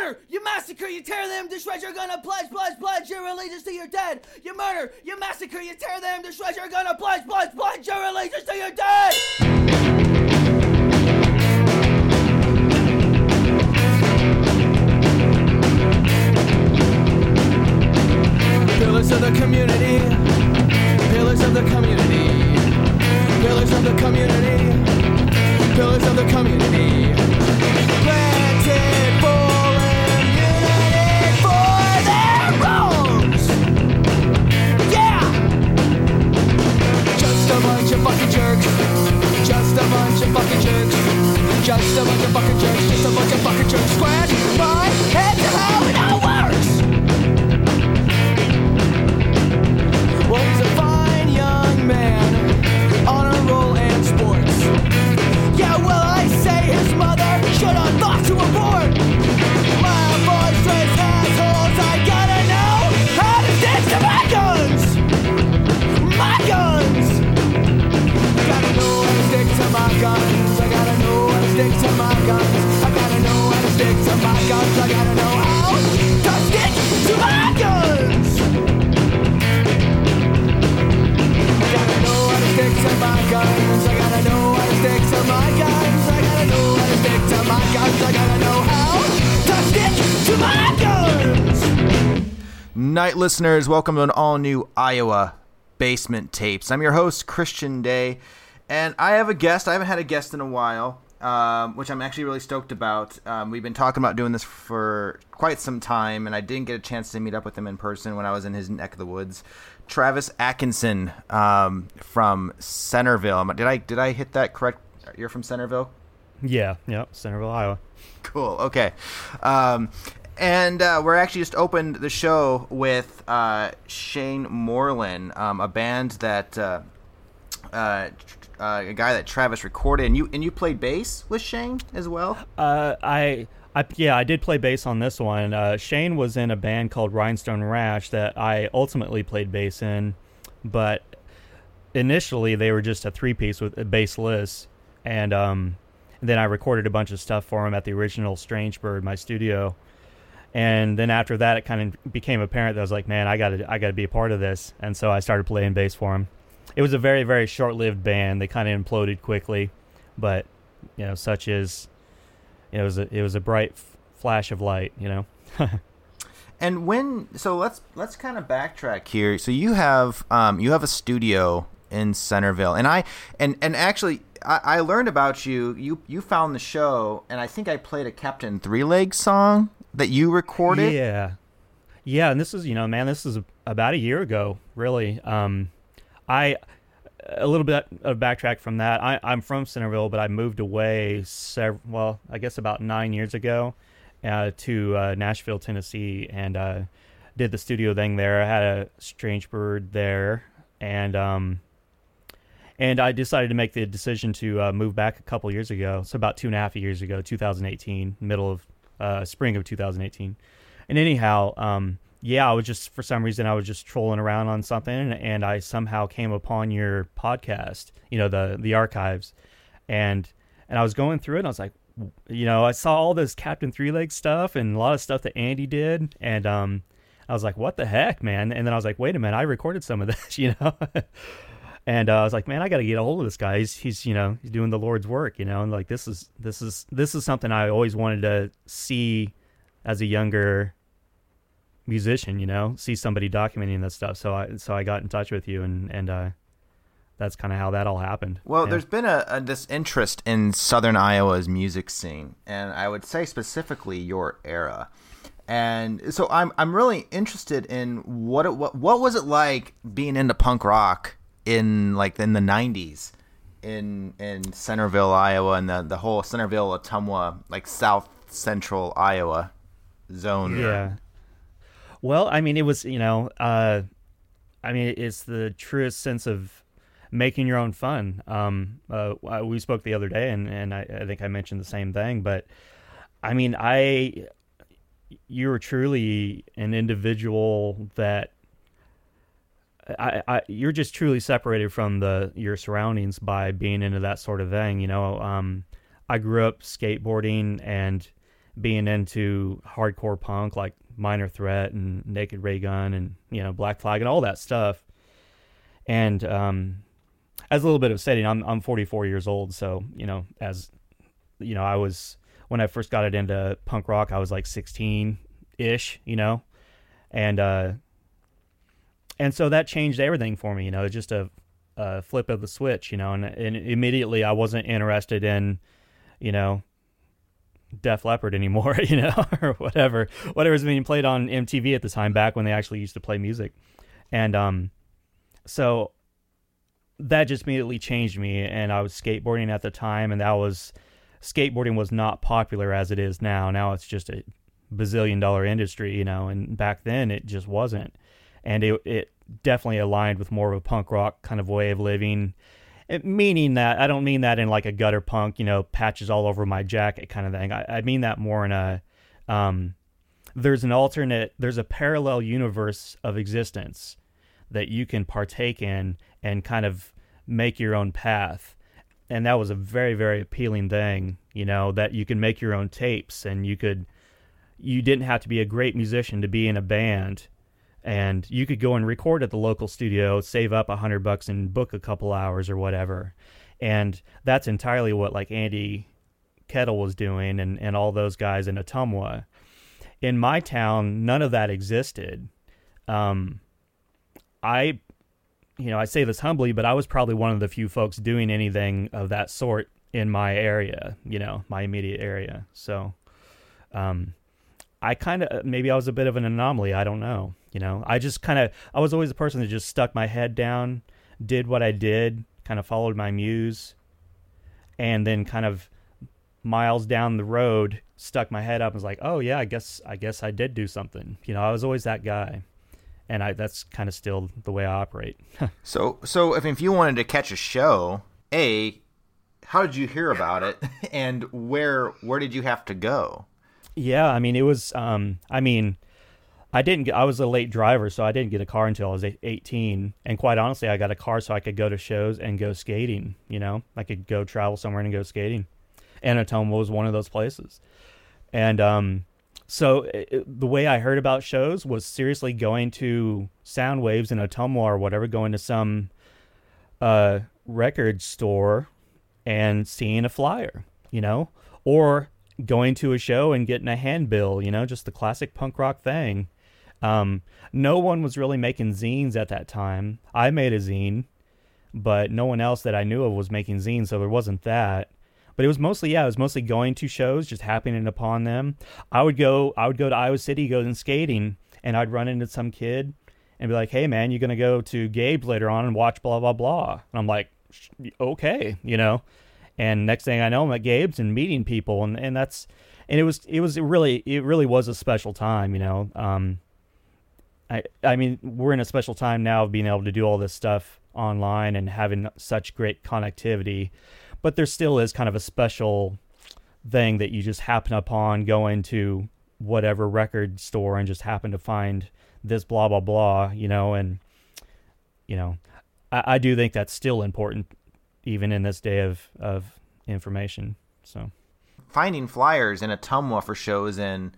murder, you massacre, you tear them to shreds, you're gonna pledge, pledge, pledge your allegiance to your dead. You murder, you massacre, you tear them to shreds, you're gonna pledge, pledge, pledge your allegiance to your dead. Pillars of the community, pillars of the community, pillars of the community, pillars of the community. Bunch of fucking jerks. Just a bunch of fucking jerks. Just a bunch of fucking jerks. Scratch guns. I gotta know how to stick to my guns. I gotta know how to stick to my guns. I gotta know how to stick to my guns. Night listeners, welcome to an all new Iowa Basement Tapes. I'm your host, Christian Day, and I have a guest. I haven't had a guest in a while, um, which I'm actually really stoked about. Um, we've been talking about doing this for quite some time, and I didn't get a chance to meet up with him in person when I was in his neck of the woods. Travis Atkinson um, from Centerville. Did I did I hit that correct? You're from Centerville. Yeah, yeah, Centerville, Iowa. Cool. Okay. Um, and uh, we're actually just opened the show with uh, Shane Moreland, um, a band that uh, uh, uh, a guy that Travis recorded, and you and you played bass with Shane as well. Uh, I, I, yeah, I did play bass on this one. Uh, Shane was in a band called Rhinestone Rash that I ultimately played bass in, but initially they were just a three-piece with a bassless, and um, then I recorded a bunch of stuff for him at the original Strange Bird, my studio. And then after that, it kind of became apparent that I was like, man, I gotta, I gotta be a part of this, and so I started playing bass for him. It was a very, very short-lived band. They kind of imploded quickly, but you know, such is, it was a, it was a bright f- flash of light, you know. And when so let's let's kind of backtrack here. So you have um, you have a studio in Centerville, and I and and actually I, I learned about you. You you found the show, and I think I played a Captain Three Leg song that you recorded. Yeah, yeah, and this is you know, man, this is about a year ago, really. Um, I a little bit of backtrack from that. I, I'm from Centerville, but I moved away several, well, I guess about nine years ago, uh, to uh, Nashville, Tennessee, and uh, did the studio thing there. I had a Strange Bird there, and um, and I decided to make the decision to uh, move back a couple years ago. So about two and a half years ago, 2018, middle of uh, spring of 2018. And anyhow, um, yeah, I was just for some reason I was just trolling around on something, and, I somehow came upon your podcast, you know, the the archives, and and I was going through it, and I was like, you know, I saw all this Captain Three Leg stuff and a lot of stuff that Andy did, and um, I was like, what the heck, man? And then I was like, wait a minute, I recorded some of this, you know. And uh, I was like, man, I got to get a hold of this guy. He's, he's, you know, he's doing the Lord's work, you know, and like this is this is this is something I always wanted to see as a younger musician, you know, see somebody documenting this stuff. So I so I got in touch with you, and and uh, that's kind of how that all happened. Well, Yeah. there's been a, a this interest in Southern Iowa's music scene, and I would say specifically your era. And so I'm I'm really interested in what it, what what was it like being into punk rock in like in the 90s in in Centerville, Iowa, and the the whole Centerville, Ottumwa, like South Central Iowa zone. there. Well, I mean, it was, you know, uh, I mean, it's the truest sense of making your own fun. Um, uh, we spoke the other day, and, and I, I think I mentioned the same thing, but I mean, I, you were truly an individual that I, I, you're just truly separated from the your surroundings by being into that sort of thing. You know, um, I grew up skateboarding and being into hardcore punk like Minor Threat and Naked Raygun and you know Black Flag and all that stuff. And um, as a little bit of setting, I'm I'm 44 years old, so you know as you know I was when I first got it into punk rock, I was like 16 ish, you know, and uh, and so that changed everything for me, you know, just a, a flip of the switch, you know, and, and immediately I wasn't interested in, you know, Def Leppard anymore, you know, or whatever, whatever was being played on MTV at the time, back when they actually used to play music, and um, so that just immediately changed me, and I was skateboarding at the time, and that was skateboarding was not popular as it is now. Now it's just a bazillion dollar industry, you know, and back then it just wasn't, and it it definitely aligned with more of a punk rock kind of way of living meaning that I don't mean that in like a gutter punk, you know, patches all over my jacket kind of thing. I, I mean that more in a um, there's an alternate, there's a parallel universe of existence that you can partake in and kind of make your own path. And that was a very, very appealing thing, you know, that you can make your own tapes and you could, you didn't have to be a great musician to be in a band and you could go and record at the local studio, save up a hundred bucks and book a couple hours or whatever. And that's entirely what like Andy Kettle was doing and, and all those guys in Ottumwa. In my town, none of that existed. Um, I, you know, I say this humbly, but I was probably one of the few folks doing anything of that sort in my area, you know, my immediate area. So, um, I kind of maybe I was a bit of an anomaly. I don't know. You know, I just kind of I was always the person that just stuck my head down, did what I did, kind of followed my muse, and then kind of miles down the road stuck my head up and was like, "Oh yeah, I guess I guess I did do something." You know, I was always that guy. And I that's kind of still the way I operate. so so if if you wanted to catch a show, A, how did you hear about it and where where did you have to go? Yeah, I mean it was um I mean I didn't get, I was a late driver, so I didn't get a car until I was 18. And quite honestly, I got a car so I could go to shows and go skating. You know, I could go travel somewhere and go skating. And Ottumwa was one of those places. And um, so it, the way I heard about shows was seriously going to Soundwaves in Ottumwa or whatever, going to some uh, record store and seeing a flyer, you know, or going to a show and getting a handbill, you know, just the classic punk rock thing. Um, no one was really making zines at that time. I made a zine, but no one else that I knew of was making zines, so there wasn't that. But it was mostly, yeah, it was mostly going to shows, just happening upon them. I would go, I would go to Iowa City, go and skating, and I'd run into some kid and be like, "Hey, man, you're gonna go to Gabe's later on and watch blah blah blah?" And I'm like, "Okay," you know. And next thing I know, I'm at Gabe's and meeting people, and, and that's and it was it was really it really was a special time, you know. Um, I I mean, we're in a special time now of being able to do all this stuff online and having such great connectivity, but there still is kind of a special thing that you just happen upon going to whatever record store and just happen to find this blah blah blah, you know, and you know, I, I do think that's still important even in this day of of information. So finding flyers in Ottumwa for shows in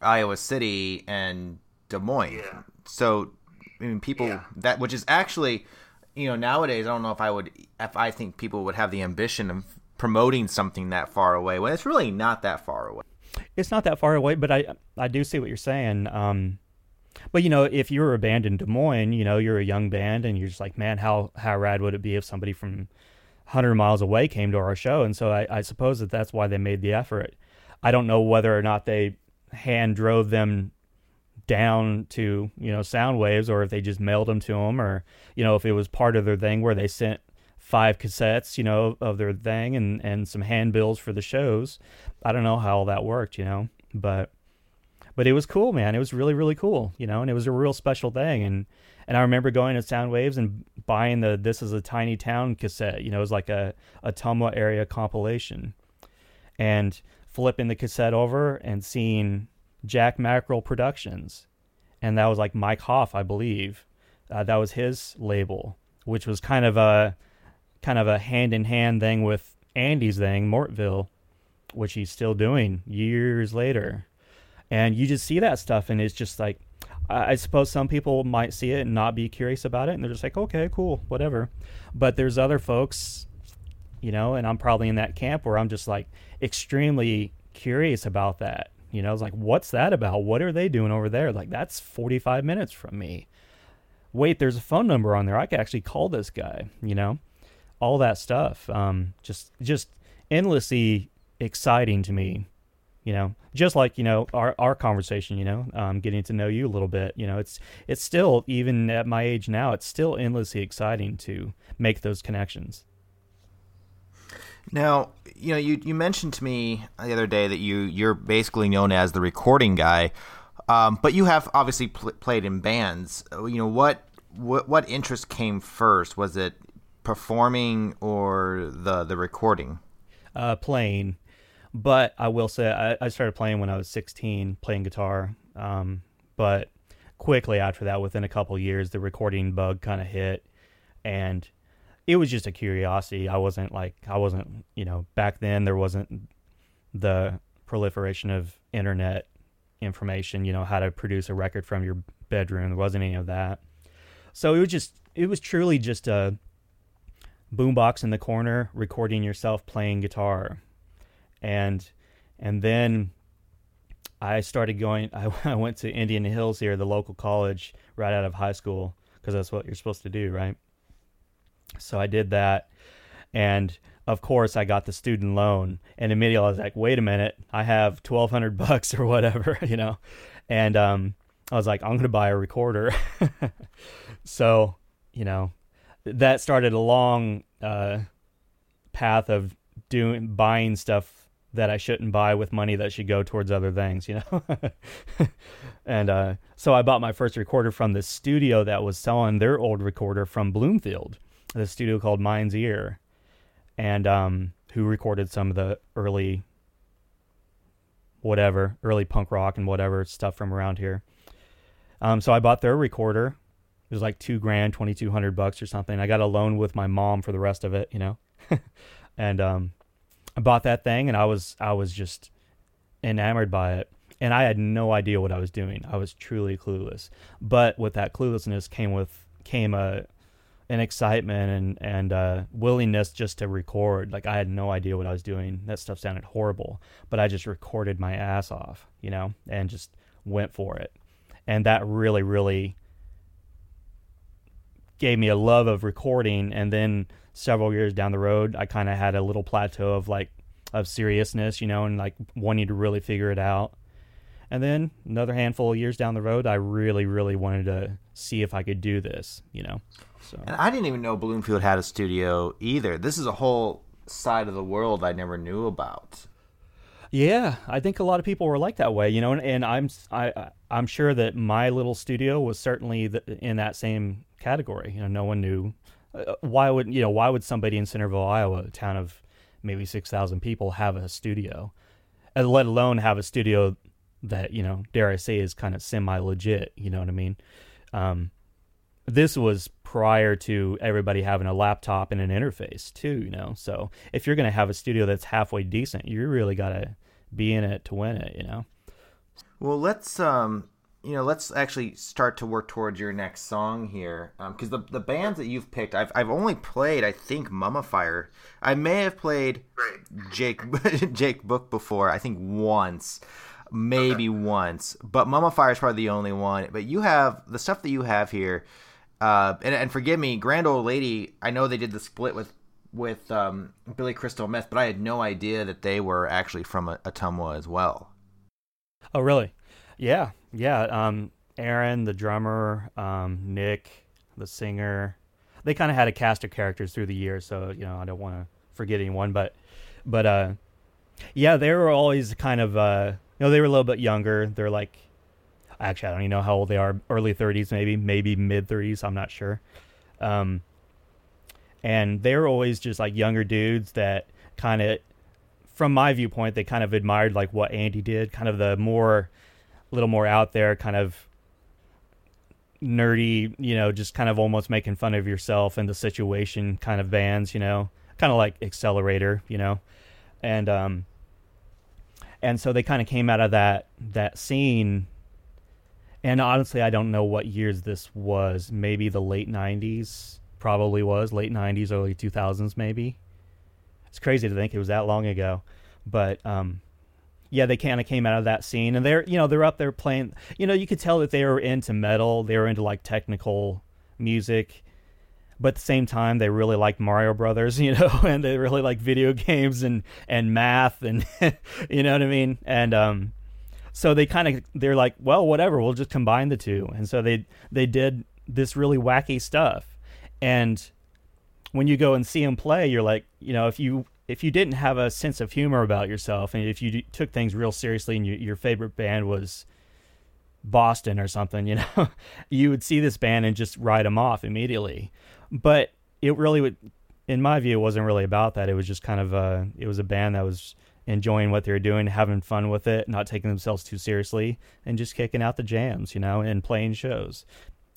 Iowa City and Des Moines. Yeah. So, I mean, people yeah. that which is actually, you know, nowadays I don't know if I would if I think people would have the ambition of promoting something that far away when it's really not that far away. It's not that far away, but I I do see what you're saying. Um, but you know, if you're a band in Des Moines, you know, you're a young band, and you're just like, man, how how rad would it be if somebody from 100 miles away came to our show? And so I, I suppose that that's why they made the effort. I don't know whether or not they hand drove them down to you know Soundwaves, or if they just mailed them to them, or you know if it was part of their thing where they sent five cassettes, you know, of their thing and and some handbills for the shows. I don't know how all that worked, you know, but but it was cool, man. It was really really cool, you know, and it was a real special thing. And and I remember going to Soundwaves and buying the "This Is a Tiny Town" cassette. You know, it was like a Ottumwa area compilation, and flipping the cassette over and seeing Jack Mackerel Productions, and that was like Mike Hoff, I believe. Uh, that was his label, which was kind of a kind of a hand in hand thing with Andy's thing, Mortville, which he's still doing years later. And you just see that stuff, and it's just like, I I suppose some people might see it and not be curious about it, and they're just like, okay, cool, whatever. But there's other folks, you know, and I'm probably in that camp where I'm just like extremely curious about that. You know, it's like, what's that about? What are they doing over there? Like, that's 45 minutes from me. Wait, there's a phone number on there. I could actually call this guy, you know? All that stuff. Um, just, just endlessly exciting to me, you know? Just like, you know, our, our conversation, you know, um, getting to know you a little bit, you know, it's, it's still, even at my age now, it's still endlessly exciting to make those connections. Now, you know, you, you mentioned to me the other day that you you're basically known as the recording guy, um, but you have obviously pl- played in bands. You know, what what what interest came first? Was it performing or the the recording? uh, playing, but I will say I, I started playing when I was 16, playing guitar. Um, but quickly after that, within a couple years, the recording bug kind of hit, and it was just a curiosity. I wasn't like I wasn't you know back then there wasn't the proliferation of internet information. You know how to produce a record from your bedroom. There wasn't any of that. So it was just it was truly just a boombox in the corner recording yourself playing guitar and and then i started going i, I went to indian hills here the local college right out of high school because that's what you're supposed to do right so i did that. And of course i got the student loan. And immediately i was like wait a minute i have 1200 bucks or whatever you know? And um i was like i'm gonna buy a recorder. So you know that started a long uh, path of doing buying stuff that I shouldn't buy with money that should go towards other things, you know. and uh, so I bought my first recorder from the studio that was selling their old recorder from Bloomfield, the studio called Mind's Ear, and um, who recorded some of the early whatever, early punk rock and whatever stuff from around here. Um, so I bought their recorder it was like two grand, twenty two hundred bucks or something. I got a loan with my mom for the rest of it, you know, and um, I bought that thing, and I was I was just enamored by it, and I had no idea what I was doing. I was truly clueless. But with that cluelessness came with came a an excitement and and uh, willingness just to record. Like I had no idea what I was doing. That stuff sounded horrible, but I just recorded my ass off, you know, and just went for it. And that really, really gave me a love of recording and then several years down the road i kind of had a little plateau of like of seriousness you know and like wanting to really figure it out and then another handful of years down the road i really really wanted to see if i could do this you know so And I didn't even know Bloomfield had a studio either. This is a whole side of the world I never knew about. Yeah, I think a lot of people were like that way, you know, and, and I'm I I'm sure that my little studio was certainly the, in that same category. You know, no one knew uh, why would you know why would somebody in Centerville, Iowa, a town of maybe six thousand people, have a studio, uh, let alone have a studio that you know, dare I say, is kind of semi legit. You know what I mean? Um, this was prior to everybody having a laptop and an interface too, you know. So if you're gonna have a studio that's halfway decent, you really gotta be in it to win it, you know. Well, let's um, you know, let's actually start to work towards your next song here, because the the bands that you've picked, I've I've only played, I think, Mummifier. I may have played Jake Jake Book before, I think once, maybe once, but Mummifier is probably the only one. But you have the stuff that you have here, uh, and and forgive me, Grand Old Lady. I know they did the split with with um, Billy Crystal Meth, but I had no idea that they were actually from Ottumwa as well. Oh, really? Yeah, yeah. Um, Aaron, the drummer, um, Nick, the singer. They kind of had a cast of characters through the years, so you know I don't want to forget anyone, but but uh, yeah, they were always kind of uh, you know they were a little bit younger. They're like actually I don't even know how old they are, early 30s maybe, maybe mid 30s. I'm not sure. Um, and they're always just like younger dudes that kind of from my viewpoint they kind of admired like what andy did kind of the more a little more out there kind of nerdy you know just kind of almost making fun of yourself and the situation kind of bands you know kind of like accelerator you know and um and so they kind of came out of that that scene. And honestly, I don't know what years this was. Maybe the late '90s, probably was late '90s, early 2000s, maybe. It's crazy to think it was that long ago, but um, yeah, they kind of came out of that scene, and they're you know they're up there playing. You know, you could tell that they were into metal, they were into like technical music, but at the same time they really liked Mario Brothers, you know, and they really like video games and and math and you know what I mean, and um, so they kind of they're like, well, whatever, we'll just combine the two, and so they they did this really wacky stuff, and when you go and see them play, you're like, you know, if you if you didn't have a sense of humor about yourself and if you d- took things real seriously and you, your favorite band was Boston or something, you know, you would see this band and just write them off immediately. But it really would, in my view, it wasn't really about that. It was just kind of a, it was a band that was enjoying what they were doing, having fun with it, not taking themselves too seriously, and just kicking out the jams, you know, and playing shows.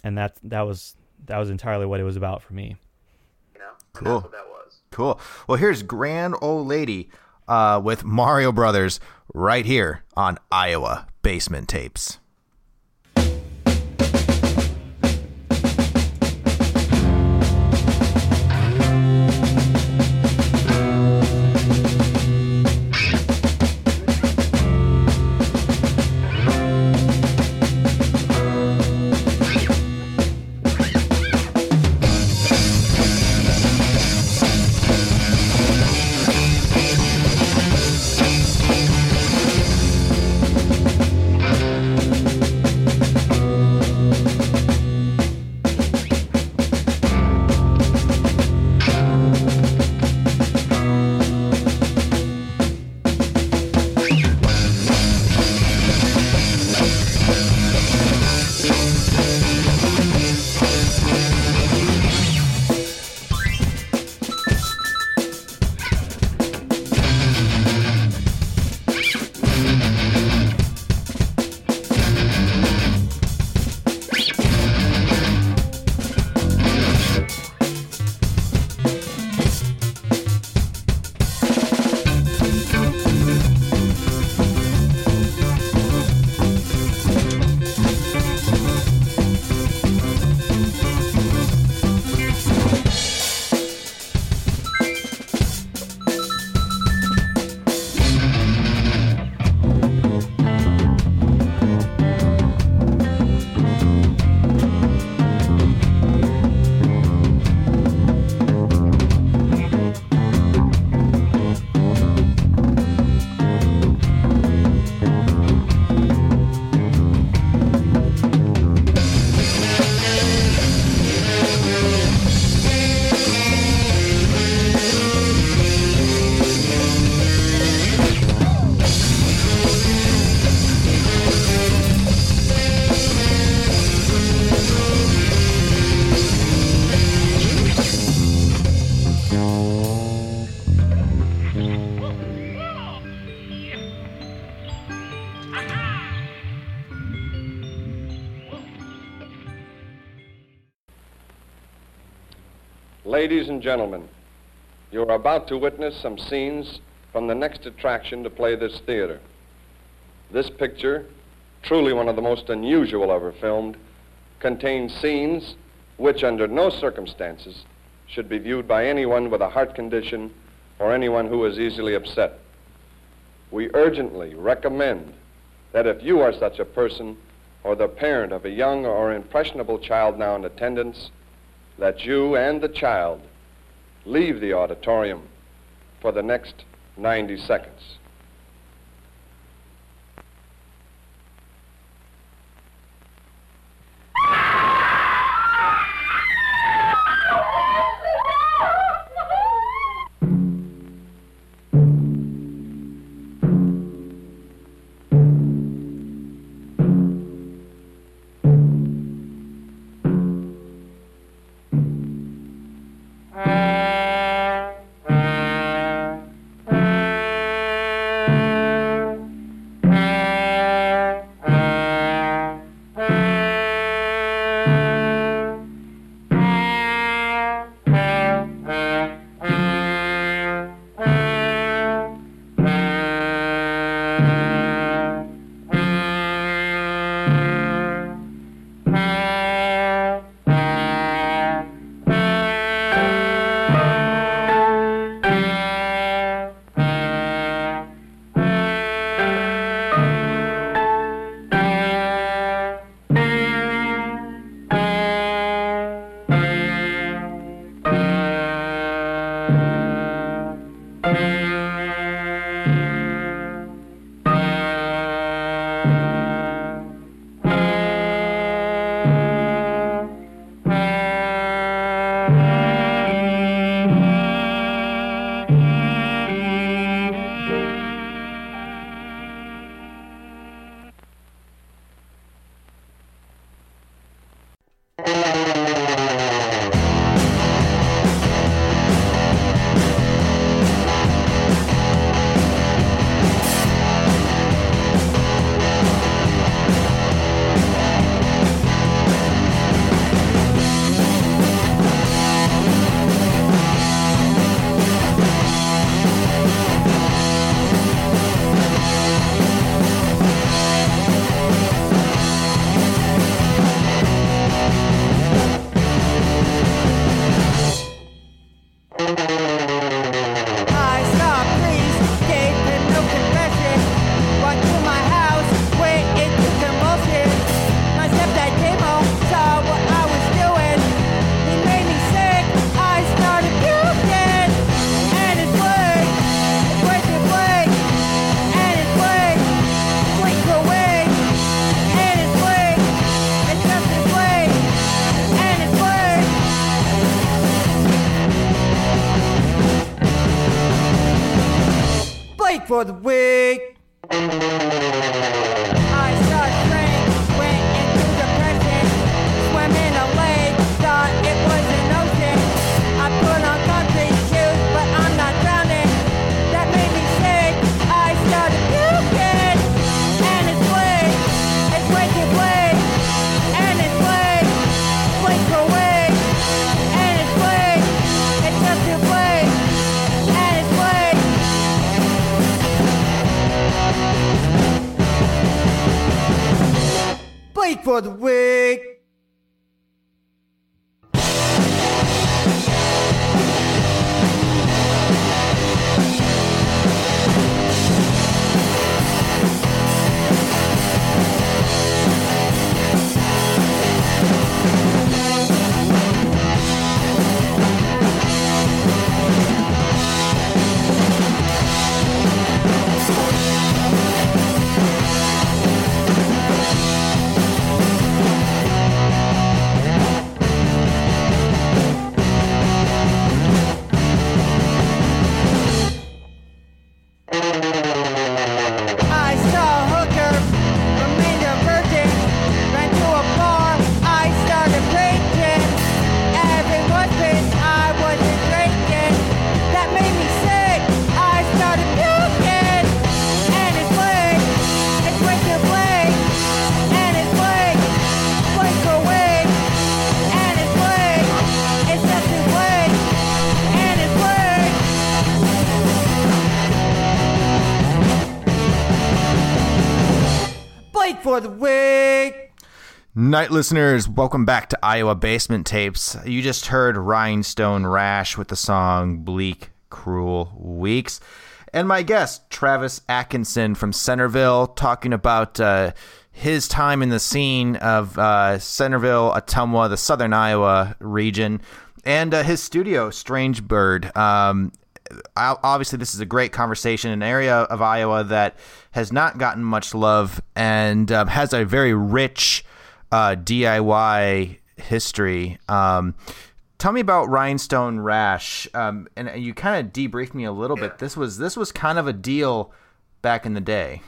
And that that was that was entirely what it was about for me. You know, Cool. That's what that was. Cool. Well, here's Grand Old Lady uh, with Mario Brothers right here on Iowa Basement Tapes. Gentlemen, you are about to witness some scenes from the next attraction to play this theater. This picture, truly one of the most unusual ever filmed, contains scenes which, under no circumstances, should be viewed by anyone with a heart condition or anyone who is easily upset. We urgently recommend that if you are such a person or the parent of a young or impressionable child now in attendance, that you and the child leave the auditorium for the next 90 seconds. Night listeners, welcome back to Iowa Basement Tapes. You just heard Rhinestone Rash with the song Bleak, Cruel Weeks. And my guest, Travis Atkinson from Centerville, talking about uh, his time in the scene of uh, Centerville, Ottumwa, the southern Iowa region, and uh, his studio, Strange Bird. Um, obviously this is a great conversation an area of iowa that has not gotten much love and um, has a very rich uh, diy history. Um, tell me about rhinestone rash. Um, and you kind of debriefed me a little bit. This was this was kind of a deal back in the day.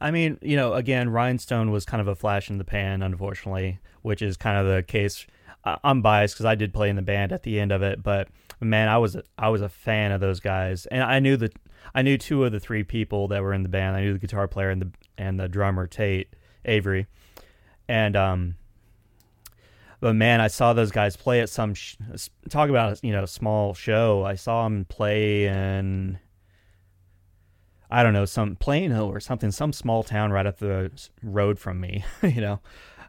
I mean, you know, again, Rhinestone was kind of a flash in the pan, unfortunately, which is kind of the case. I'm biased because I did play in the band at the end of it, but man, I was I was a fan of those guys, and I knew that I knew two of the three people that were in the band. I knew the guitar player and the and the drummer Tate Avery, and um. But man, I saw those guys play at some sh- talk about you know small show. I saw them play in I don't know, some Plano or something, some small town right up the road from me, you know.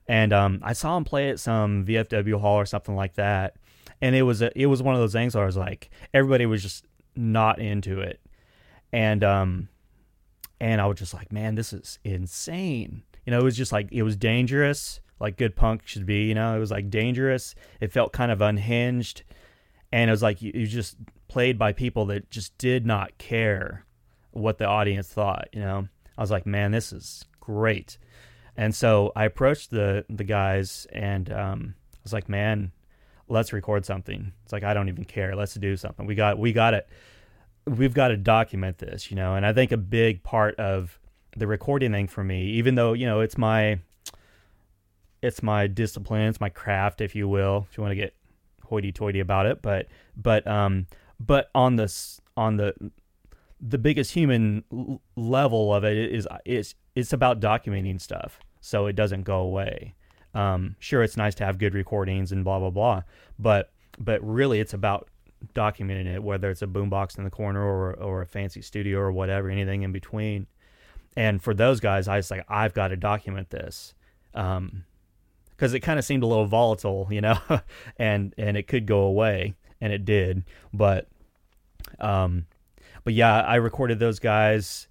And um, I saw him play at some VFW hall or something like that, and it was a, it was one of those things where I was like, everybody was just not into it, and um, and I was just like, man, this is insane. You know, it was just like it was dangerous, like good punk should be. You know, it was like dangerous. It felt kind of unhinged, and it was like you, you just played by people that just did not care what the audience thought. You know, I was like, man, this is great. And so I approached the the guys and um, I was like, man, let's record something. It's like I don't even care. Let's do something. We got we got it. We've got to document this, you know. And I think a big part of the recording thing for me, even though you know it's my it's my discipline, it's my craft, if you will, if you want to get hoity-toity about it. But but um but on this on the the biggest human level of it is is it's about documenting stuff so it doesn't go away. Um, sure, it's nice to have good recordings and blah blah blah, but but really it's about documenting it, whether it's a boombox in the corner or or a fancy studio or whatever, anything in between. And for those guys, I was like, I've got to document this. Um, because it kind of seemed a little volatile, you know, and and it could go away, and it did. But, um, but yeah, I recorded those guys,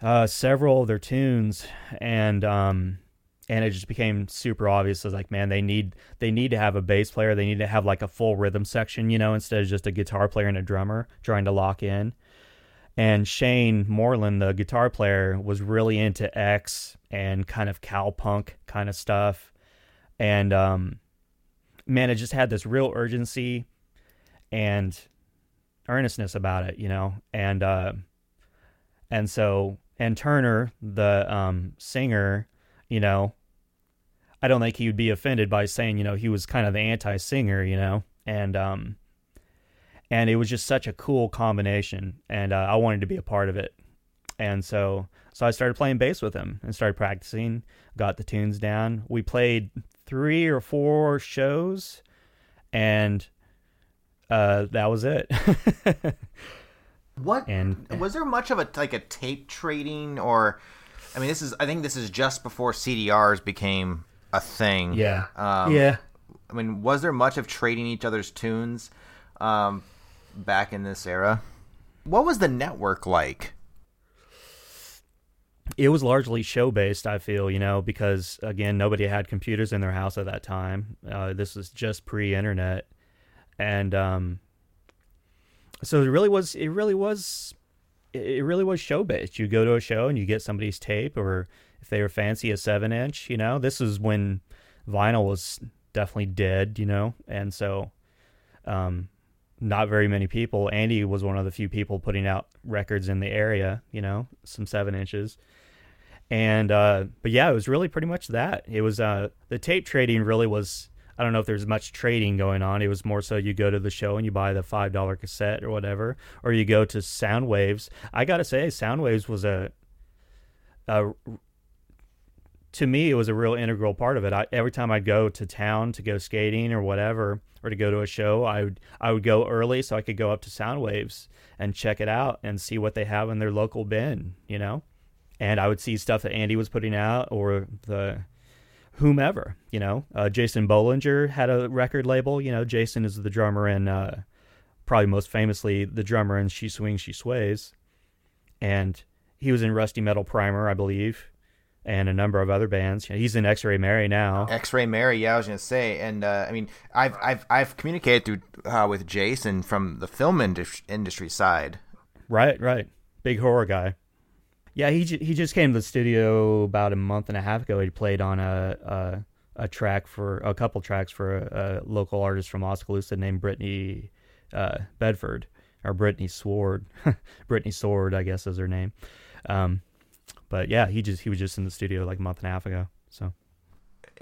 uh, several of their tunes, and um, and it just became super obvious. I like, man, they need they need to have a bass player. They need to have like a full rhythm section, you know, instead of just a guitar player and a drummer trying to lock in. And Shane Moreland, the guitar player, was really into X and kind of cowpunk kind of stuff. And um, man, it just had this real urgency and earnestness about it, you know. And uh, and so and Turner, the um, singer, you know, I don't think he would be offended by saying, you know, he was kind of the anti-singer, you know, and um, and it was just such a cool combination, and uh, I wanted to be a part of it, and so so I started playing bass with him and started practicing, got the tunes down. We played three or four shows, and uh, that was it. What And- was there much of a like a tape trading or? I mean, this is I think this is just before CDRs became a thing. yeah, Um, yeah. I mean, was there much of trading each other's tunes um, back in this era? What was the network like? it was largely show based i feel you know because again nobody had computers in their house at that time uh, this was just pre-internet and um, so it really was it really was it really was show based you go to a show and you get somebody's tape or if they were fancy a seven inch you know this is when vinyl was definitely dead you know and so um, not very many people. Andy was one of the few people putting out records in the area you know some seven inches. And uh but yeah it was really pretty much that. It was uh the tape trading really was i don't know if there's much trading going on. It was more so you go to the show and you buy the five dollar cassette or whatever or you go to soundwaves. I gotta say soundwaves was a a to me it was a real integral part of it I, every time i'd go to town to go skating or whatever or to go to a show i would i would go early so i could go up to soundwaves and check it out and see what they have in their local bin you know and I would see stuff that Andy was putting out or the whomever, you know. Uh, Jason Bollinger had a record label. You know, Jason is the drummer in, uh, probably most famously the drummer in She Swings, She Sways. And he was in Rusty Metal Primer, I believe, and a number of other bands. He's in X-Ray Mary now. X-Ray Mary, yeah, I was gonna say, and uh, I mean, I've I've I've communicated through uh, with Jason from the film indus- industry side. Right, right. Big horror guy. Yeah, he j- he just came to the studio about a month and a half ago. He played on a a, a track for a couple tracks for a, a local artist from Oskaloosa named Brittany uh, Bedford or Brittany Sword. Brittany Sword, I guess, is her name. Um, but yeah, he just he was just in the studio like a month and a half ago. So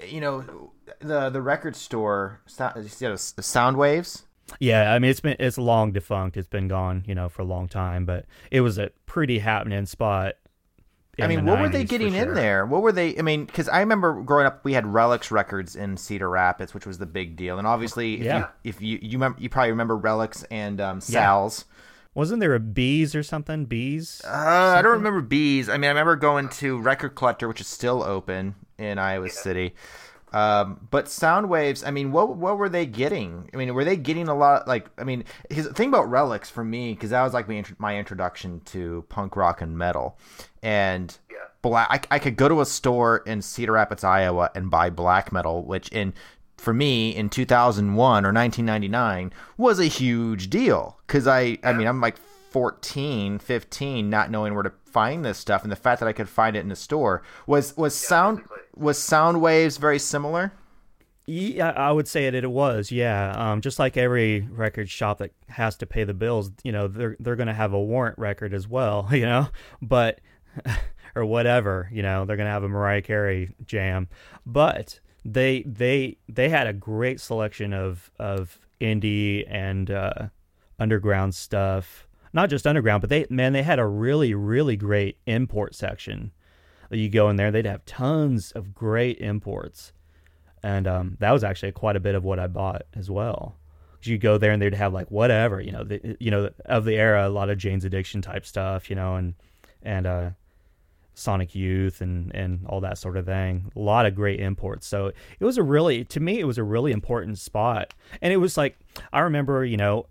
You know, the the record store, sound, you know, Soundwaves. yeah, I mean it's been it's long defunct. It's been gone, you know, for a long time. But it was a pretty happening spot. I mean, what were they 90s for getting in there? What were they? I mean, because I remember growing up, we had Relics Records in Cedar Rapids, which was the big deal. And obviously, if Yeah. you if you you, remember, you probably remember Relics and um, Yeah. Wasn't there a bees or something? Bees? Uh, I don't remember Bees. I mean, I remember going to Record Collector, which is still open in Iowa City. Um, but Soundwaves, I mean, what what were they getting? I mean, were they getting a lot? Like, I mean, his thing about Relics for me, because that was like my my introduction to punk rock and metal, and yeah. black. I, I could go to a store in Cedar Rapids, Iowa, and buy black metal, which in for me in 2001 or 1999 was a huge deal because I I mean I'm like 14 15 not knowing where to find this stuff and the fact that I could find it in a store was was sound was Soundwaves very similar Yeah, I would say it. It was, yeah. Um, just like every record shop that has to pay the bills, you know, they're they're going to have a warrant record as well, you know. But or whatever, you know, they're going to have a Mariah Carey jam. But they they they had a great selection of of indie and uh, underground stuff. Not just underground, but they man, they had a really really great import section. You go in there, they'd have tons of great imports and um, that was actually quite a bit of what I bought as well. You go there and they'd have like whatever, you know, the, you know, of the era, a lot of Jane's Addiction type stuff, you know, and and uh, Sonic Youth and and all that sort of thing. A lot of great imports. So it was a really, to me, it was a really important spot, and it was like I remember, you know,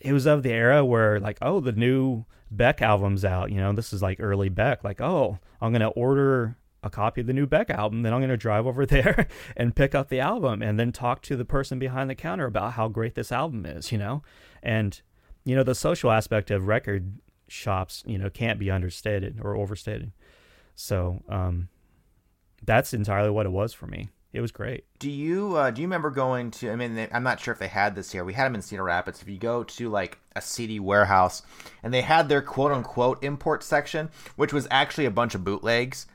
it was of the era where like, oh, the new Beck album's out. You know, this is like early Beck. Like, oh, I'm gonna order a copy of the new Beck album, then I'm gonna drive over there and pick up the album, and then talk to the person behind the counter about how great this album is. You know, and you know the social aspect of record shops, you know, can't be understated or overstated. So, um, that's entirely what it was for me. it was great. Do you uh, do you remember going to? I mean, they, I'm not sure if they had this here. We had them in Cedar Rapids. If you go to like a CD warehouse, and they had their quote unquote import section, which was actually a bunch of bootlegs,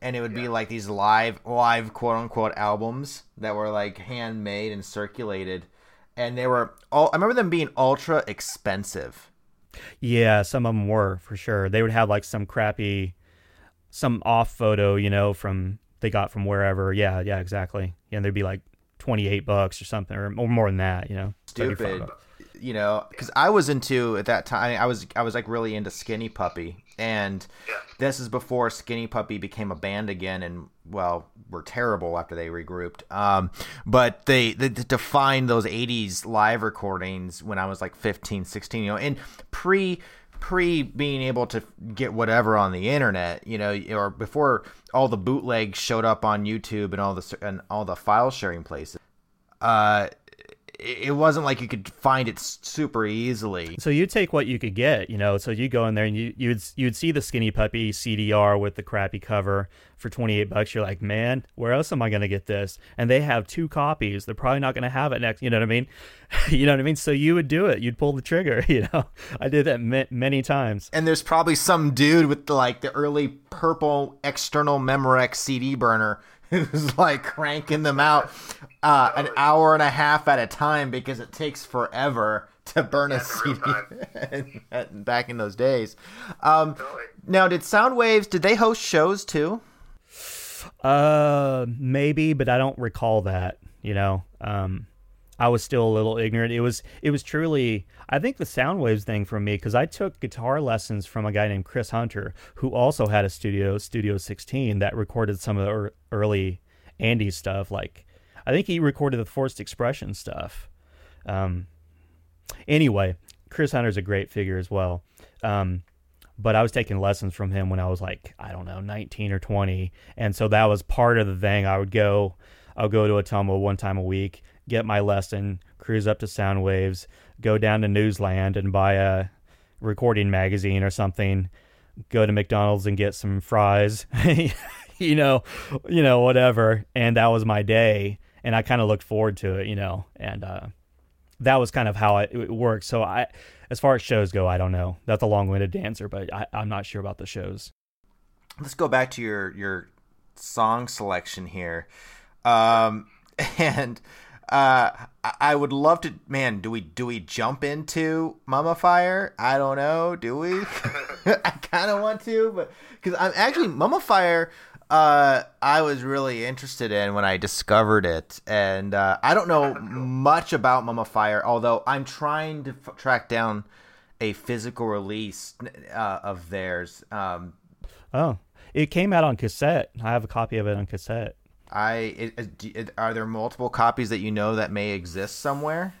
and it would be like these live live quote unquote albums that were like handmade and circulated, and they were all. I remember them being ultra expensive. Yeah, some of them were for sure. They would have like some crappy, some off photo, you know, from they got from wherever. Yeah, yeah, exactly. Yeah, and they'd be like twenty eight bucks or something, or, or more than that. You know, Stupid. You know, because I was into at that time. I was I was like really into Skinny Puppy, and this is before Skinny Puppy became a band again, and well, were terrible after they regrouped. Um, but they, they to find those '80s live recordings when I was like 15, 16, you know, and pre pre being able to get whatever on the internet, you know, or before all the bootlegs showed up on YouTube and all the and all the file sharing places. Uh, it wasn't like you could find it super easily. So you take what you could get, you know. So you go in there and you you'd you'd see the Skinny Puppy CDR with the crappy cover for twenty eight bucks. You're like, man, where else am I going to get this? And they have two copies. They're probably not going to have it next. You know what I mean? you know what I mean? So you would do it. You'd pull the trigger. You know, I did that ma- many times. And there's probably some dude with the, like the early purple external Memorex CD burner who's like cranking them out uh, an hour and a half at a time because it takes forever to burn a CD back in those days. Um, now, did Soundwaves did they host shows too? Uh, maybe, but I don't recall that. You know, um, I was still a little ignorant. It was it was truly I think the Soundwaves thing for me because I took guitar lessons from a guy named Chris Hunter who also had a studio Studio 16 that recorded some of the early Andy stuff. Like I think he recorded the Forced Expression stuff. Um, anyway, Chris Hunter's a great figure as well. Um, but I was taking lessons from him when I was like, I don't know, 19 or 20. And so that was part of the thing. I would go, I'll go to Ottumwa one time a week, get my lesson, cruise up to Soundwaves, go down to Newsland and buy a recording magazine or something, go to McDonald's and get some fries, you know, you know, whatever. And that was my day. And I kind of looked forward to it, you know, and, uh, that was kind of how it, it worked. So I, as far as shows go, I don't know. That's a long-winded answer, but I, I'm not sure about the shows. let's go back to your your song selection here um and uh I- i would love to man do we do we jump into mummifier i don't know. Do we? I kind of want to but because i'm actually mummifier uh i was really interested in when i discovered it and uh i don't know much about mummifier although i'm trying to f- track down a physical release uh, of theirs um Oh, it came out on cassette. I have a copy of it on cassette. I it, it, are there multiple copies that you know that may exist somewhere?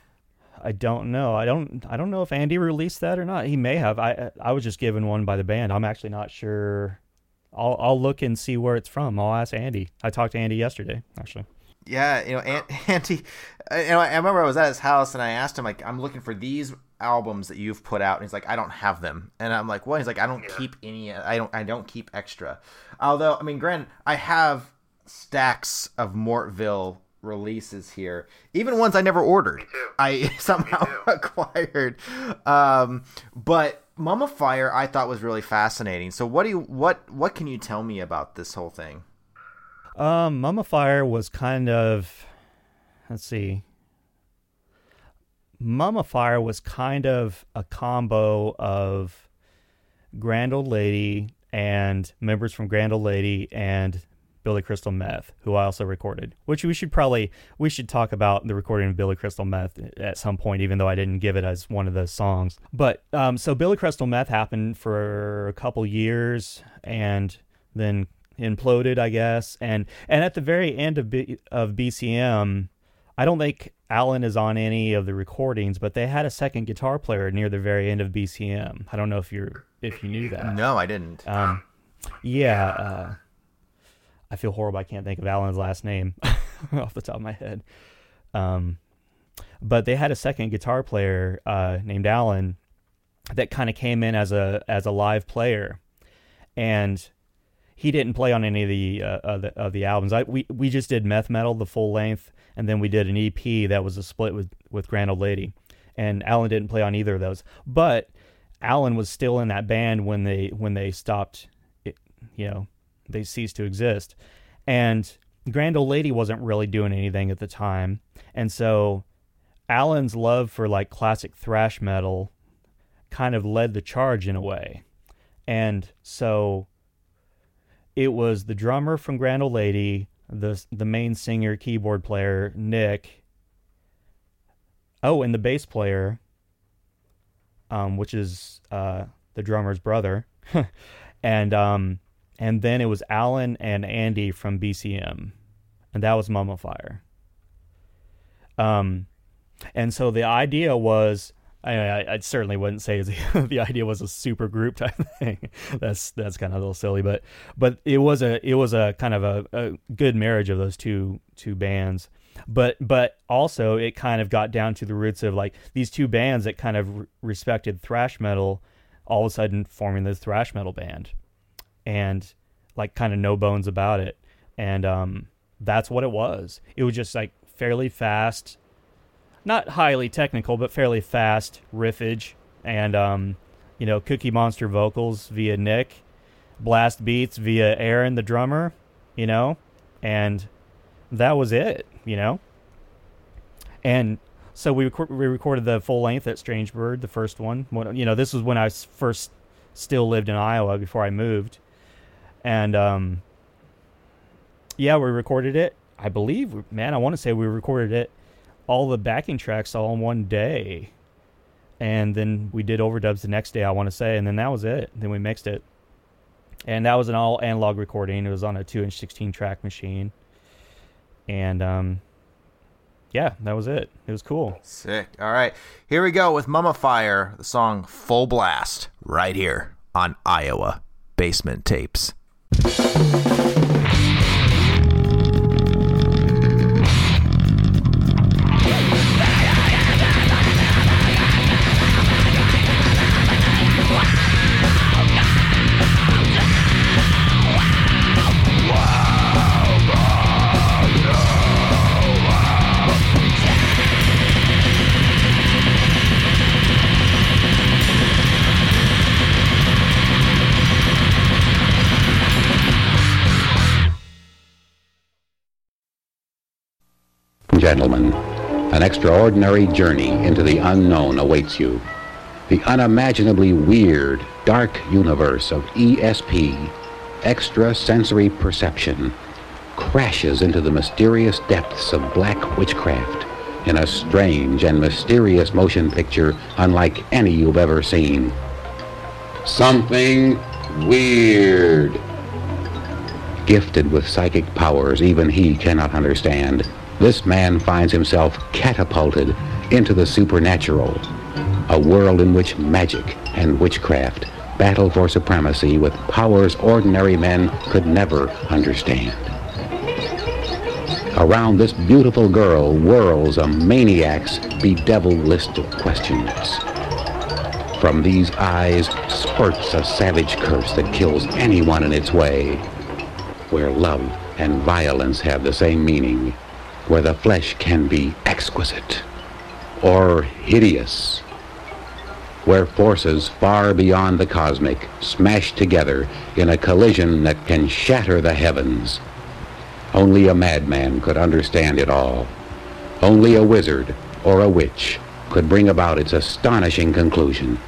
I don't know. I don't. I don't know if Andy released that or not. He may have. I I was just given one by the band. I'm actually not sure. I'll I'll look and see where it's from. I'll ask Andy. I talked to Andy yesterday, actually. Yeah, you know, Aunt, Auntie. uh, You know, I remember I was at his house and I asked him like, "I'm looking for these albums that you've put out," and he's like, "I don't have them." And I'm like, "What?" He's like, "I don't keep any. I don't. I don't keep extra." Although, I mean, granted, I have stacks of Mortville releases here, even ones I never ordered. I somehow acquired. Um, but Mummifier, I thought was really fascinating. So, what do you what what can you tell me about this whole thing? Um, Mummifier was kind of, let's see. Mummifier was kind of a combo of Grand Old Lady and members from Grand Old Lady and Billy Crystal Meth, who I also recorded. Which we should probably we should talk about the recording of Billy Crystal Meth at some point, even though I didn't give it as one of the songs. But um, so Billy Crystal Meth happened for a couple years, and then imploded, I guess. And and at the very end of B, of BCM, I don't think Alan is on any of the recordings, but they had a second guitar player near the very end of BCM. I don't know if you're if you knew that. No, I didn't. Um, yeah, uh, I feel horrible. I can't think of Alan's last name off the top of my head. Um, but they had a second guitar player uh, named Alan that kind of came in as a as a live player, and he didn't play on any of the uh, of the, of the albums. I we we just did Meth Metal the full length, and then we did an EP that was a split with with Grand Old Lady, and Alan didn't play on either of those. But Alan was still in that band when they when they stopped, it, you know, they ceased to exist, and Grand Old Lady wasn't really doing anything at the time, and so Alan's love for like classic thrash metal kind of led the charge in a way, and so it was the drummer from Grand Old Lady, the the main singer, keyboard player Nick. Oh, and the bass player, um, which is uh, the drummer's brother, and um, and then it was Alan and Andy from BCM, and that was Mummifier. Um, and so the idea was I, I, I, certainly wouldn't say the, the idea was a super group type thing. that's that's kind of a little silly, but but it was a it was a kind of a, a good marriage of those two two bands. But but also it kind of got down to the roots of like these two bands that kind of respected thrash metal, all of a sudden forming this thrash metal band, and like kind of no bones about it, and um that's what it was. It was just like fairly fast not highly technical, but fairly fast riffage, and um, you know, Cookie Monster vocals via Nick, blast beats via Aaron, the drummer, you know, and that was it, you know. And so we rec- we recorded the full length at Strange Bird, the first one. When, you know, this was when I first still lived in Iowa before I moved, and um, yeah, we recorded it. I believe, man, I want to say we recorded it all the backing tracks all in one day. And then we did overdubs the next day, I want to say, and then that was it. Then we mixed it. And that was an all analog recording. It was on a 2 inch 16 track machine. And um, yeah, that was it. It was cool. Sick. All right. Here we go with Mummifier, the song Full Blast, right here on Iowa Basement Tapes. Thank you. Gentlemen, an extraordinary journey into the unknown awaits you. The unimaginably weird, dark universe of ESP, extrasensory perception, crashes into the mysterious depths of black witchcraft in a strange and mysterious motion picture unlike any you've ever seen. Something weird. Gifted with psychic powers even he cannot understand this man finds himself catapulted into the supernatural, a world in which magic and witchcraft battle for supremacy with powers ordinary men could never understand. Around this beautiful girl whirls a maniac's bedeviled list of questions. From these eyes spurts a savage curse that kills anyone in its way, where love and violence have the same meaning where the flesh can be exquisite or hideous, where forces far beyond the cosmic smash together in a collision that can shatter the heavens. Only a madman could understand it all. Only a wizard or a witch could bring about its astonishing conclusion.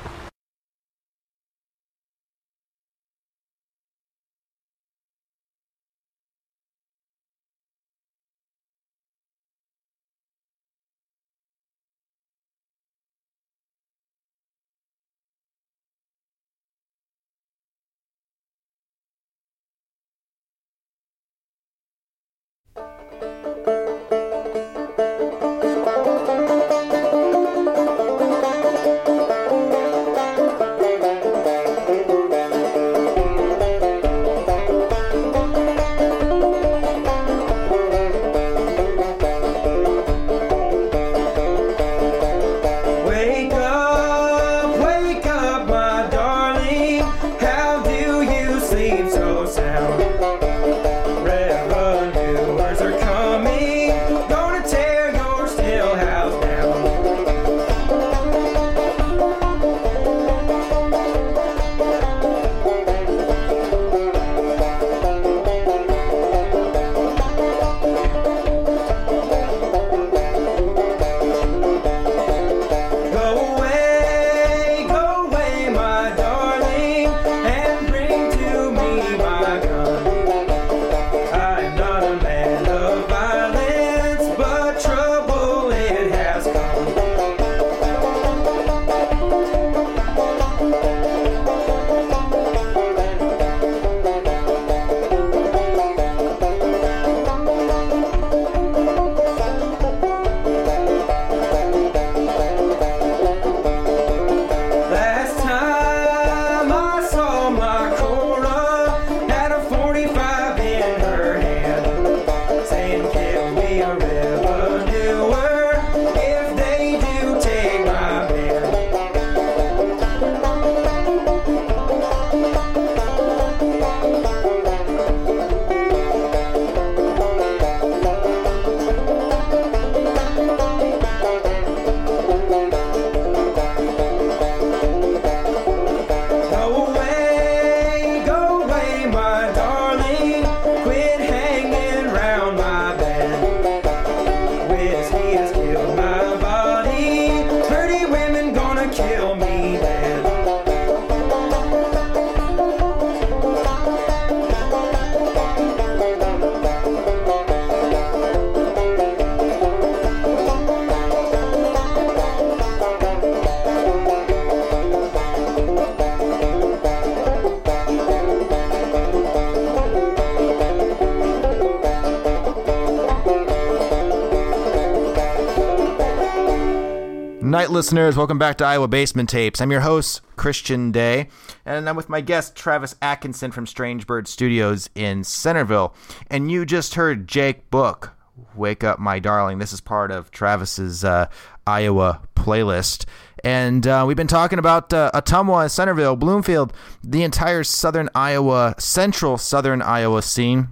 Night, listeners. Welcome back to Iowa Basement Tapes. I'm your host, Christian Day, and I'm with my guest, Travis Atkinson from Strange Bird Studios in Centerville. And you just heard Jake Book, Wake Up My Darling. This is part of Travis's uh, Iowa playlist. And uh, we've been talking about uh, Ottumwa, Centerville, Bloomfield, the entire southern Iowa, central southern Iowa scene.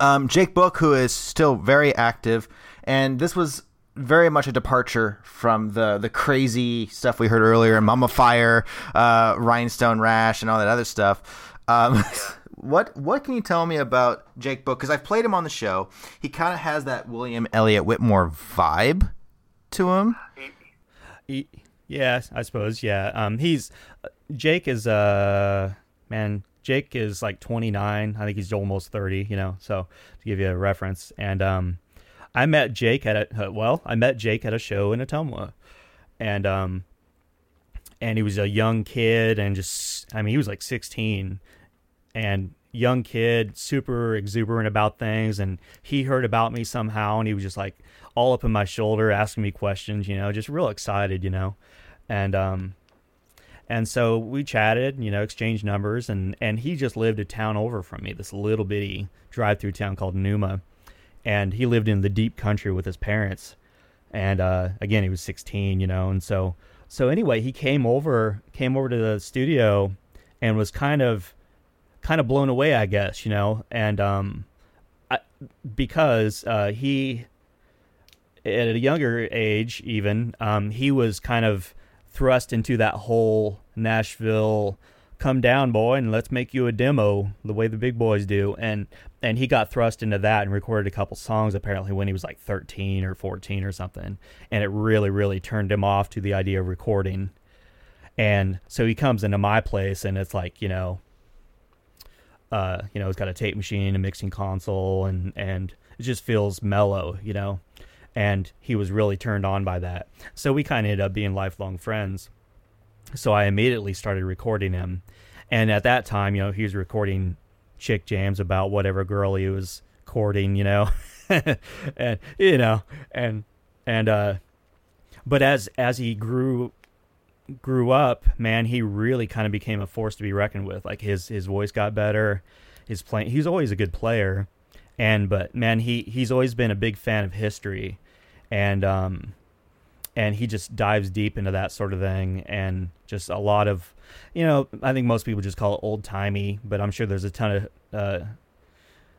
Um, Jake Book, who is still very active, and this was very much a departure from the the crazy stuff we heard earlier, Mummifier, uh, Rhinestone Rash, and all that other stuff. Um, what what can you tell me about Jake Book? Because I've played him on the show. He kind of has that William Elliott Whitmore vibe to him. He, yeah, I suppose. Yeah. Um, he's Jake is uh man. Jake is like 29. I think he's almost 30. You know, so to give you a reference, and um, I met Jake at a uh, well, I met Jake at a show in Ottumwa, and um, and he was a young kid, and just I mean, he was like 16, and young kid, super exuberant about things, and he heard about me somehow, and he was just like all up in my shoulder, asking me questions, you know, just real excited, you know, and um, and so we chatted, you know, exchanged numbers, and and he just lived a town over from me, this little bitty drive-through town called Numa, and he lived in the deep country with his parents, and uh, again, he was 16, you know, and so so anyway, he came over came over to the studio, and was kind of kind of blown away, I guess, you know, and um, I, because uh, he at a younger age, even um, he was kind of thrust into that whole Nashville come down boy and let's make you a demo the way the big boys do. And and he got thrust into that and recorded a couple songs apparently when he was like 13 or 14 or something and it really really turned him off to the idea of recording. And so he comes into my place and it's like you know uh you know it's got a tape machine a mixing console and and it just feels mellow you know? And he was really turned on by that. So we kind of ended up being lifelong friends. So I immediately started recording him. And at that time, you know, he was recording chick jams about whatever girl he was courting, you know. and you know, and and uh but as as he grew grew up, man, he really kind of became a force to be reckoned with. Like his his voice got better. His playing he's always a good player. And but man, he he's always been a big fan of history. And um and he just dives deep into that sort of thing and just a lot of you know i think most people just call it old timey but i'm sure there's a ton of uh,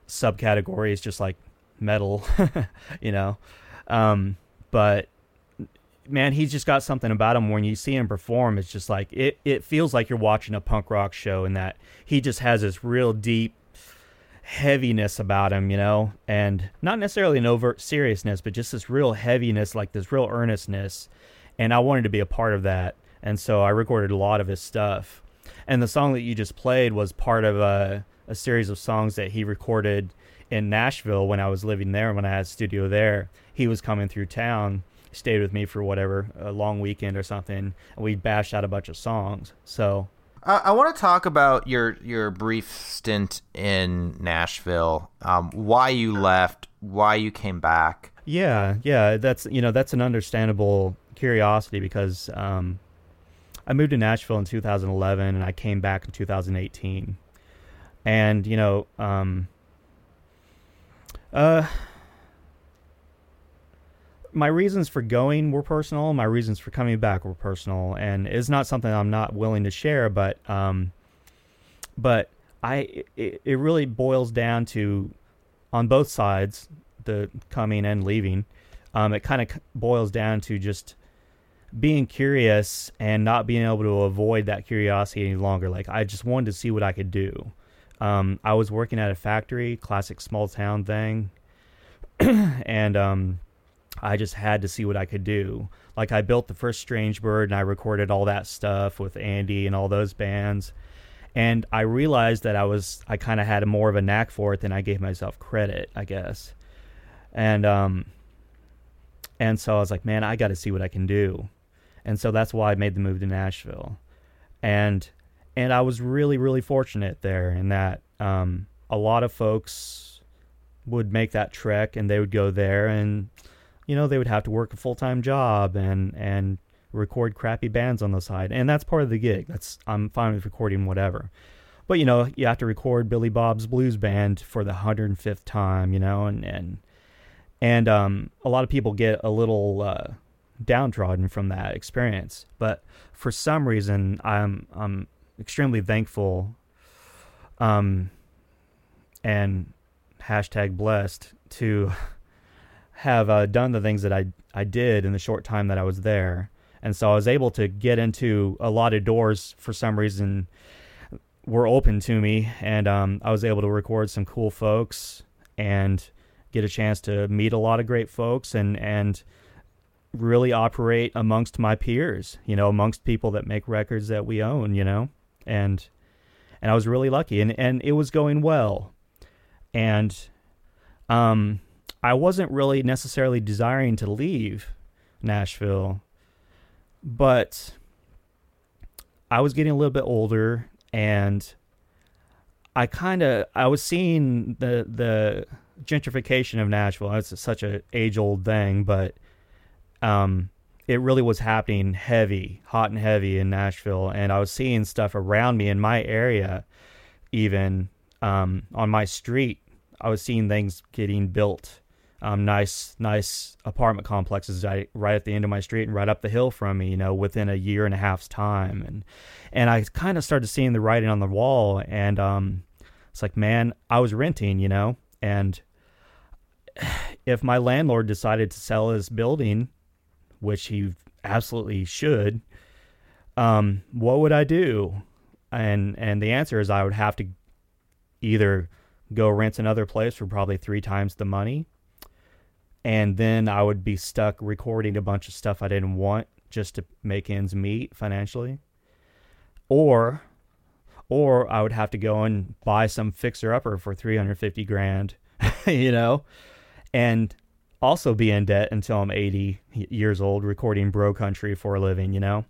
subcategories just like metal you know um, but man he's just got something about him when you see him perform it's just like it, it feels like you're watching a punk rock show and that he just has this real deep heaviness about him, you know, and not necessarily an overt seriousness, but just this real heaviness, like this real earnestness. And I wanted to be a part of that. And so I recorded a lot of his stuff. And the song that you just played was part of a, a series of songs that he recorded in Nashville when I was living there, when I had a studio there. He was coming through town, stayed with me for whatever, a long weekend or something, and we bashed out a bunch of songs. So uh, I want to talk about your your brief stint in Nashville. Um, why you left, why you came back. Yeah, yeah, that's you know that's an understandable curiosity because um, I moved to Nashville in 2011 and I came back in 2018, and you know, um, uh, my reasons for going were personal. My reasons for coming back were personal, and it's not something I'm not willing to share. But, um, but I, it, it really boils down to, on both sides, the coming and leaving. Um, it kind of boils down to just being curious and not being able to avoid that curiosity any longer. Like I just wanted to see what I could do. Um, I was working at a factory, classic small town thing, and um, I just had to see what I could do. Like I built the first Strange Bird and I recorded all that stuff with Andy and all those bands. And I realized that I was I kind of had more of a knack for it than I gave myself credit, I guess. And um and so I was like, man, I got to see what I can do. And so that's why I made the move to Nashville. And and I was really really fortunate there in that um a lot of folks would make that trek and they would go there and you know, they would have to work a full time job and and record crappy bands on the side, and that's part of the gig. That's I'm fine with recording whatever. But you know, you have to record Billy Bob's Blues Band for the 105th time, you know, and and and um, a lot of people get a little uh, downtrodden from that experience. But for some reason, I'm I'm extremely thankful, um, and hashtag blessed to have uh, done the things that I I did in the short time that I was there, and so I was able to get into a lot of doors for some reason were open to me, and um, I was able to record some cool folks and get a chance to meet a lot of great folks and and really operate amongst my peers, you know, amongst people that make records that we own, you know, and and I was really lucky, and and it was going well, and um, I wasn't really necessarily desiring to leave Nashville, but I was getting a little bit older, and I kind of I was seeing the the gentrification of Nashville. It's such a age old thing, but um, it really was happening heavy, hot and heavy in Nashville, and I was seeing stuff around me in my area, even um, on my street. I was seeing things getting built, um, nice, nice apartment complexes right, right at the end of my street and right up the hill from me. You know, within a year and a half's time, and and I kind of started seeing the writing on the wall, and um, it's like, man, I was renting, you know, and if my landlord decided to sell his building, which he absolutely should, um, what would I do? And and the answer is I would have to either go rent another place for probably three times the money, and then I would be stuck recording a bunch of stuff I didn't want just to make ends meet financially, or or I would have to go and buy some fixer upper for 350 grand, you know, and also be in debt until I'm 80 years old recording bro country for a living, you know?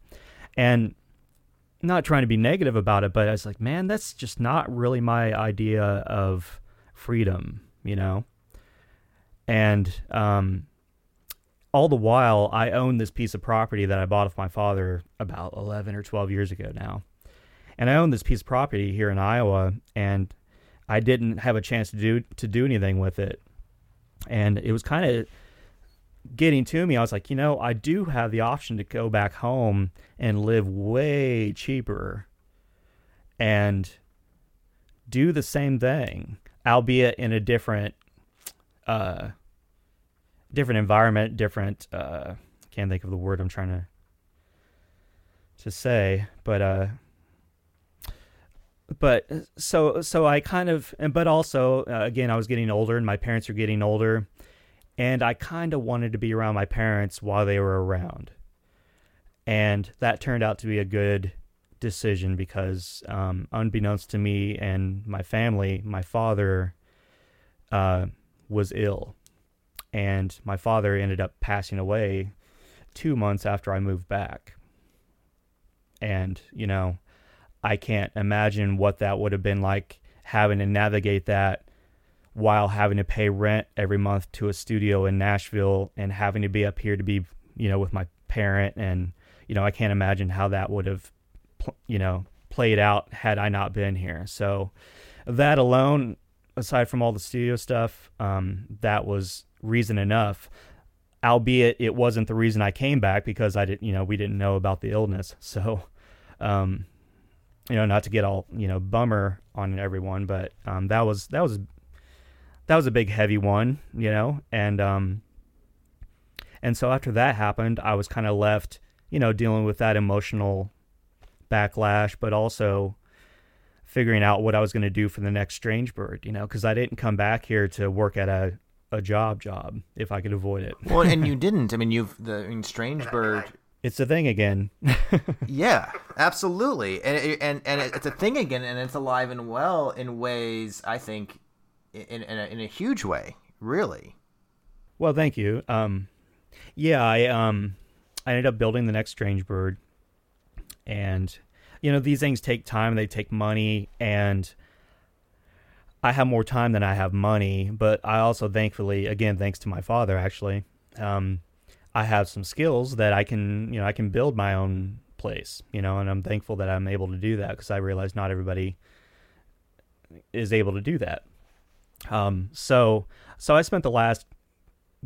And not trying to be negative about it, but I was like, man, that's just not really my idea of freedom, you know? And um, all the while, I own this piece of property that I bought off my father about 11 or 12 years ago now. And I own this piece of property here in Iowa, and I didn't have a chance to do to do anything with it and it was kind of getting to me. I was like, you know, I do have the option to go back home and live way cheaper and do the same thing, albeit in a different uh different environment, different uh can't think of the word I'm trying to to say, but uh but so so I kind of but also uh, again I was getting older and my parents were getting older and I kind of wanted to be around my parents while they were around. And that turned out to be a good decision because um, unbeknownst to me and my family, my father uh, was ill. And my father ended up passing away 2 months after I moved back. And, you know, I can't imagine what that would have been like having to navigate that while having to pay rent every month to a studio in Nashville and having to be up here to be, you know, with my parent and you know, I can't imagine how that would have you know, played out had I not been here. So that alone aside from all the studio stuff, um, that was reason enough. Albeit it wasn't the reason I came back because I didn't, you know, we didn't know about the illness. So, um, you know, not to get all you know bummer on everyone, but um, that was that was that was a big heavy one, you know, and um, and so after that happened, I was kind of left, you know, dealing with that emotional backlash, but also figuring out what I was going to do for the next Strange Bird, you know, because I didn't come back here to work at a a job job if I could avoid it. well, and you didn't. I mean, you've the I mean, Strange Bird it's a thing again. yeah, absolutely, and and and it's a thing again, and it's alive and well in ways I think, in in a, in a huge way, really. Well, thank you. Um, yeah, I um, I ended up building the next Strange Bird, and you know these things take time, they take money, and I have more time than I have money. But I also, thankfully, again, thanks to my father, actually, um, I have some skills that I can, you know, I can build my own place, you know, and I'm thankful that I'm able to do that because I realize not everybody is able to do that. Um, so, so I spent the last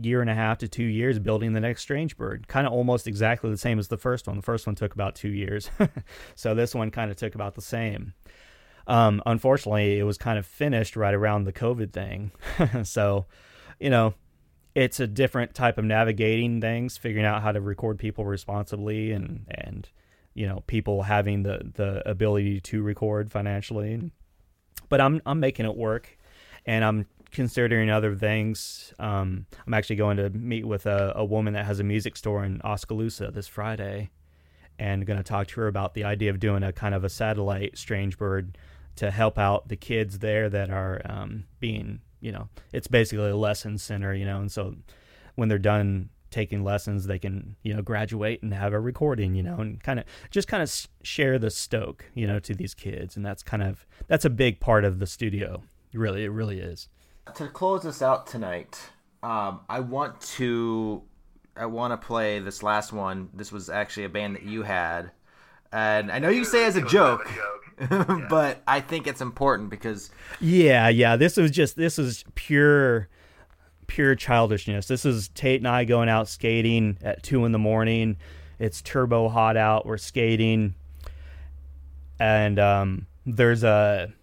year and a half to two years building the next Strange Bird, kind of almost exactly the same as the first one. The first one took about two years, so this one kind of took about the same. Um, unfortunately, it was kind of finished right around the COVID thing, so you know, it's a different type of navigating things, figuring out how to record people responsibly, and and you know, people having the the ability to record financially. But I'm I'm making it work, and I'm considering other things. Um, I'm actually going to meet with a, a woman that has a music store in Oskaloosa this Friday, and going to talk to her about the idea of doing a kind of a satellite Strange Bird to help out the kids there that are um, being, you know, it's basically a lesson center, you know, and so when they're done taking lessons, they can, you know, graduate and have a recording, you know, and kind of just kind of share the stoke, you know, to these kids, and that's kind of that's a big part of the studio. Really, it really is to close this out tonight, um, I want to I want to play this last one. This was actually a band that you had, and I know you say as a joke, but I think it's important because yeah, yeah, this was just this is pure pure childishness. This is Tate and I going out skating at two in the morning. It's turbo hot out. We're skating, and um, there's a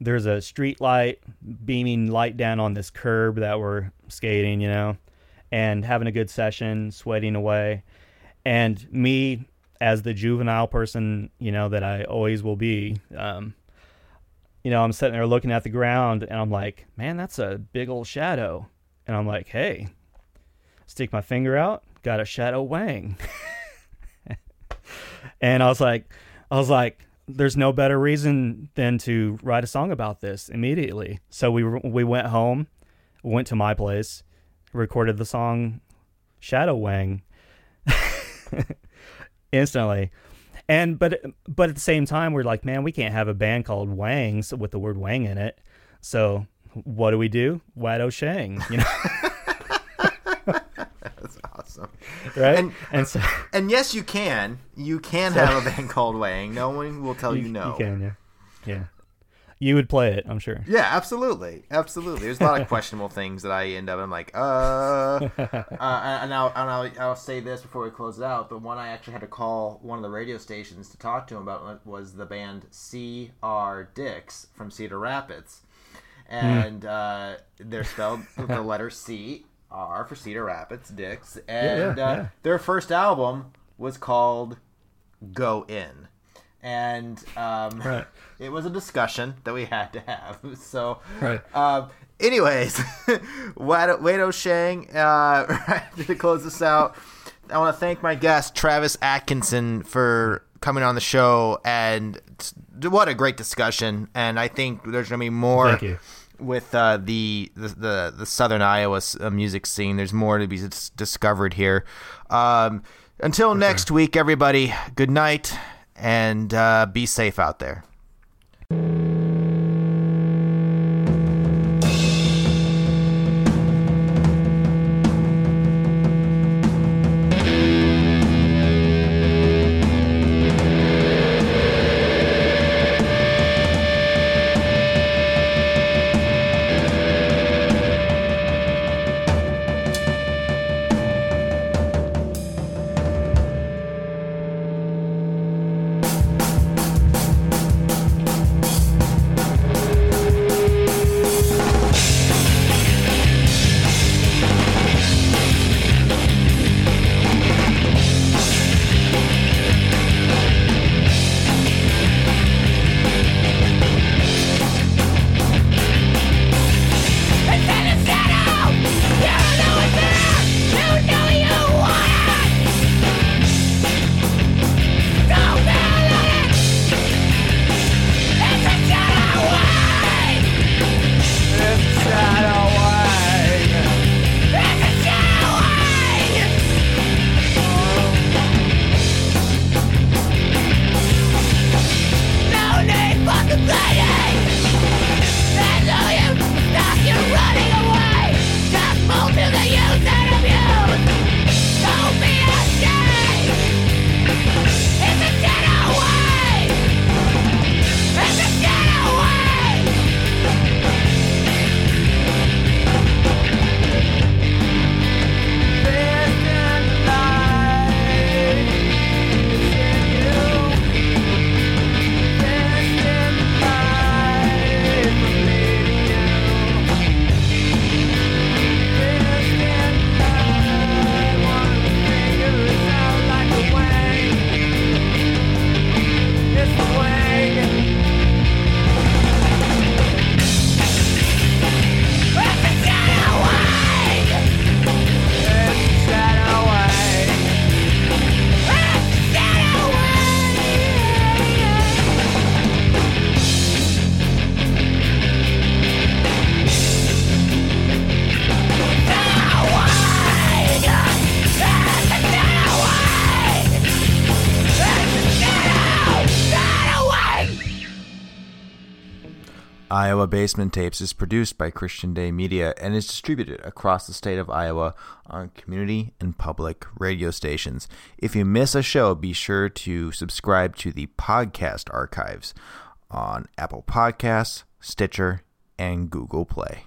there's a street light beaming light down on this curb that we're skating, you know, and having a good session, sweating away. And me, as the juvenile person, you know, that I always will be, um, you know, I'm sitting there looking at the ground and I'm like, man, that's a big old shadow. And I'm like, hey, stick my finger out, got a shadow wang. and I was like, I was like, there's no better reason than to write a song about this immediately. So we we went home, went to my place, recorded the song Shadow Wang instantly. And but but at the same time we're like, man, we can't have a band called Wangs with the word Wang in it. So what do we do? Wad Shang, you know. That's awesome. Right? And, and so and yes, you can. You can so, have a band called Wang. No one will tell you, you no. You can, yeah. Yeah. You would play it, I'm sure. Yeah, absolutely, absolutely. There's a lot of questionable things that I end up. I'm like, uh, uh and I'll and I'll, I'll say this before we close it out. The one I actually had to call one of the radio stations to talk to him about was the band C.R. Dix from Cedar Rapids, hmm. and uh, they're spelled with the letter C R for Cedar Rapids, Dix, and yeah, yeah, uh, yeah. their first album was called Go In, and um, right. it was a discussion that we had to have. So, right. Um, anyways, Wade Shang, uh, to close this out, I want to thank my guest Travis Atkinson for coming on the show, and what a great discussion. And I think there's gonna be more with uh, the, the, the the Southern Iowa uh, music scene. There's more to be discovered here. Um, until For next sure. week, everybody. Good night and uh, be safe out there. Iowa Basement Tapes is produced by Christian Day Media and is distributed across the state of Iowa on community and public radio stations. If you miss a show, be sure to subscribe to the podcast archives on Apple Podcasts, Stitcher, and Google Play.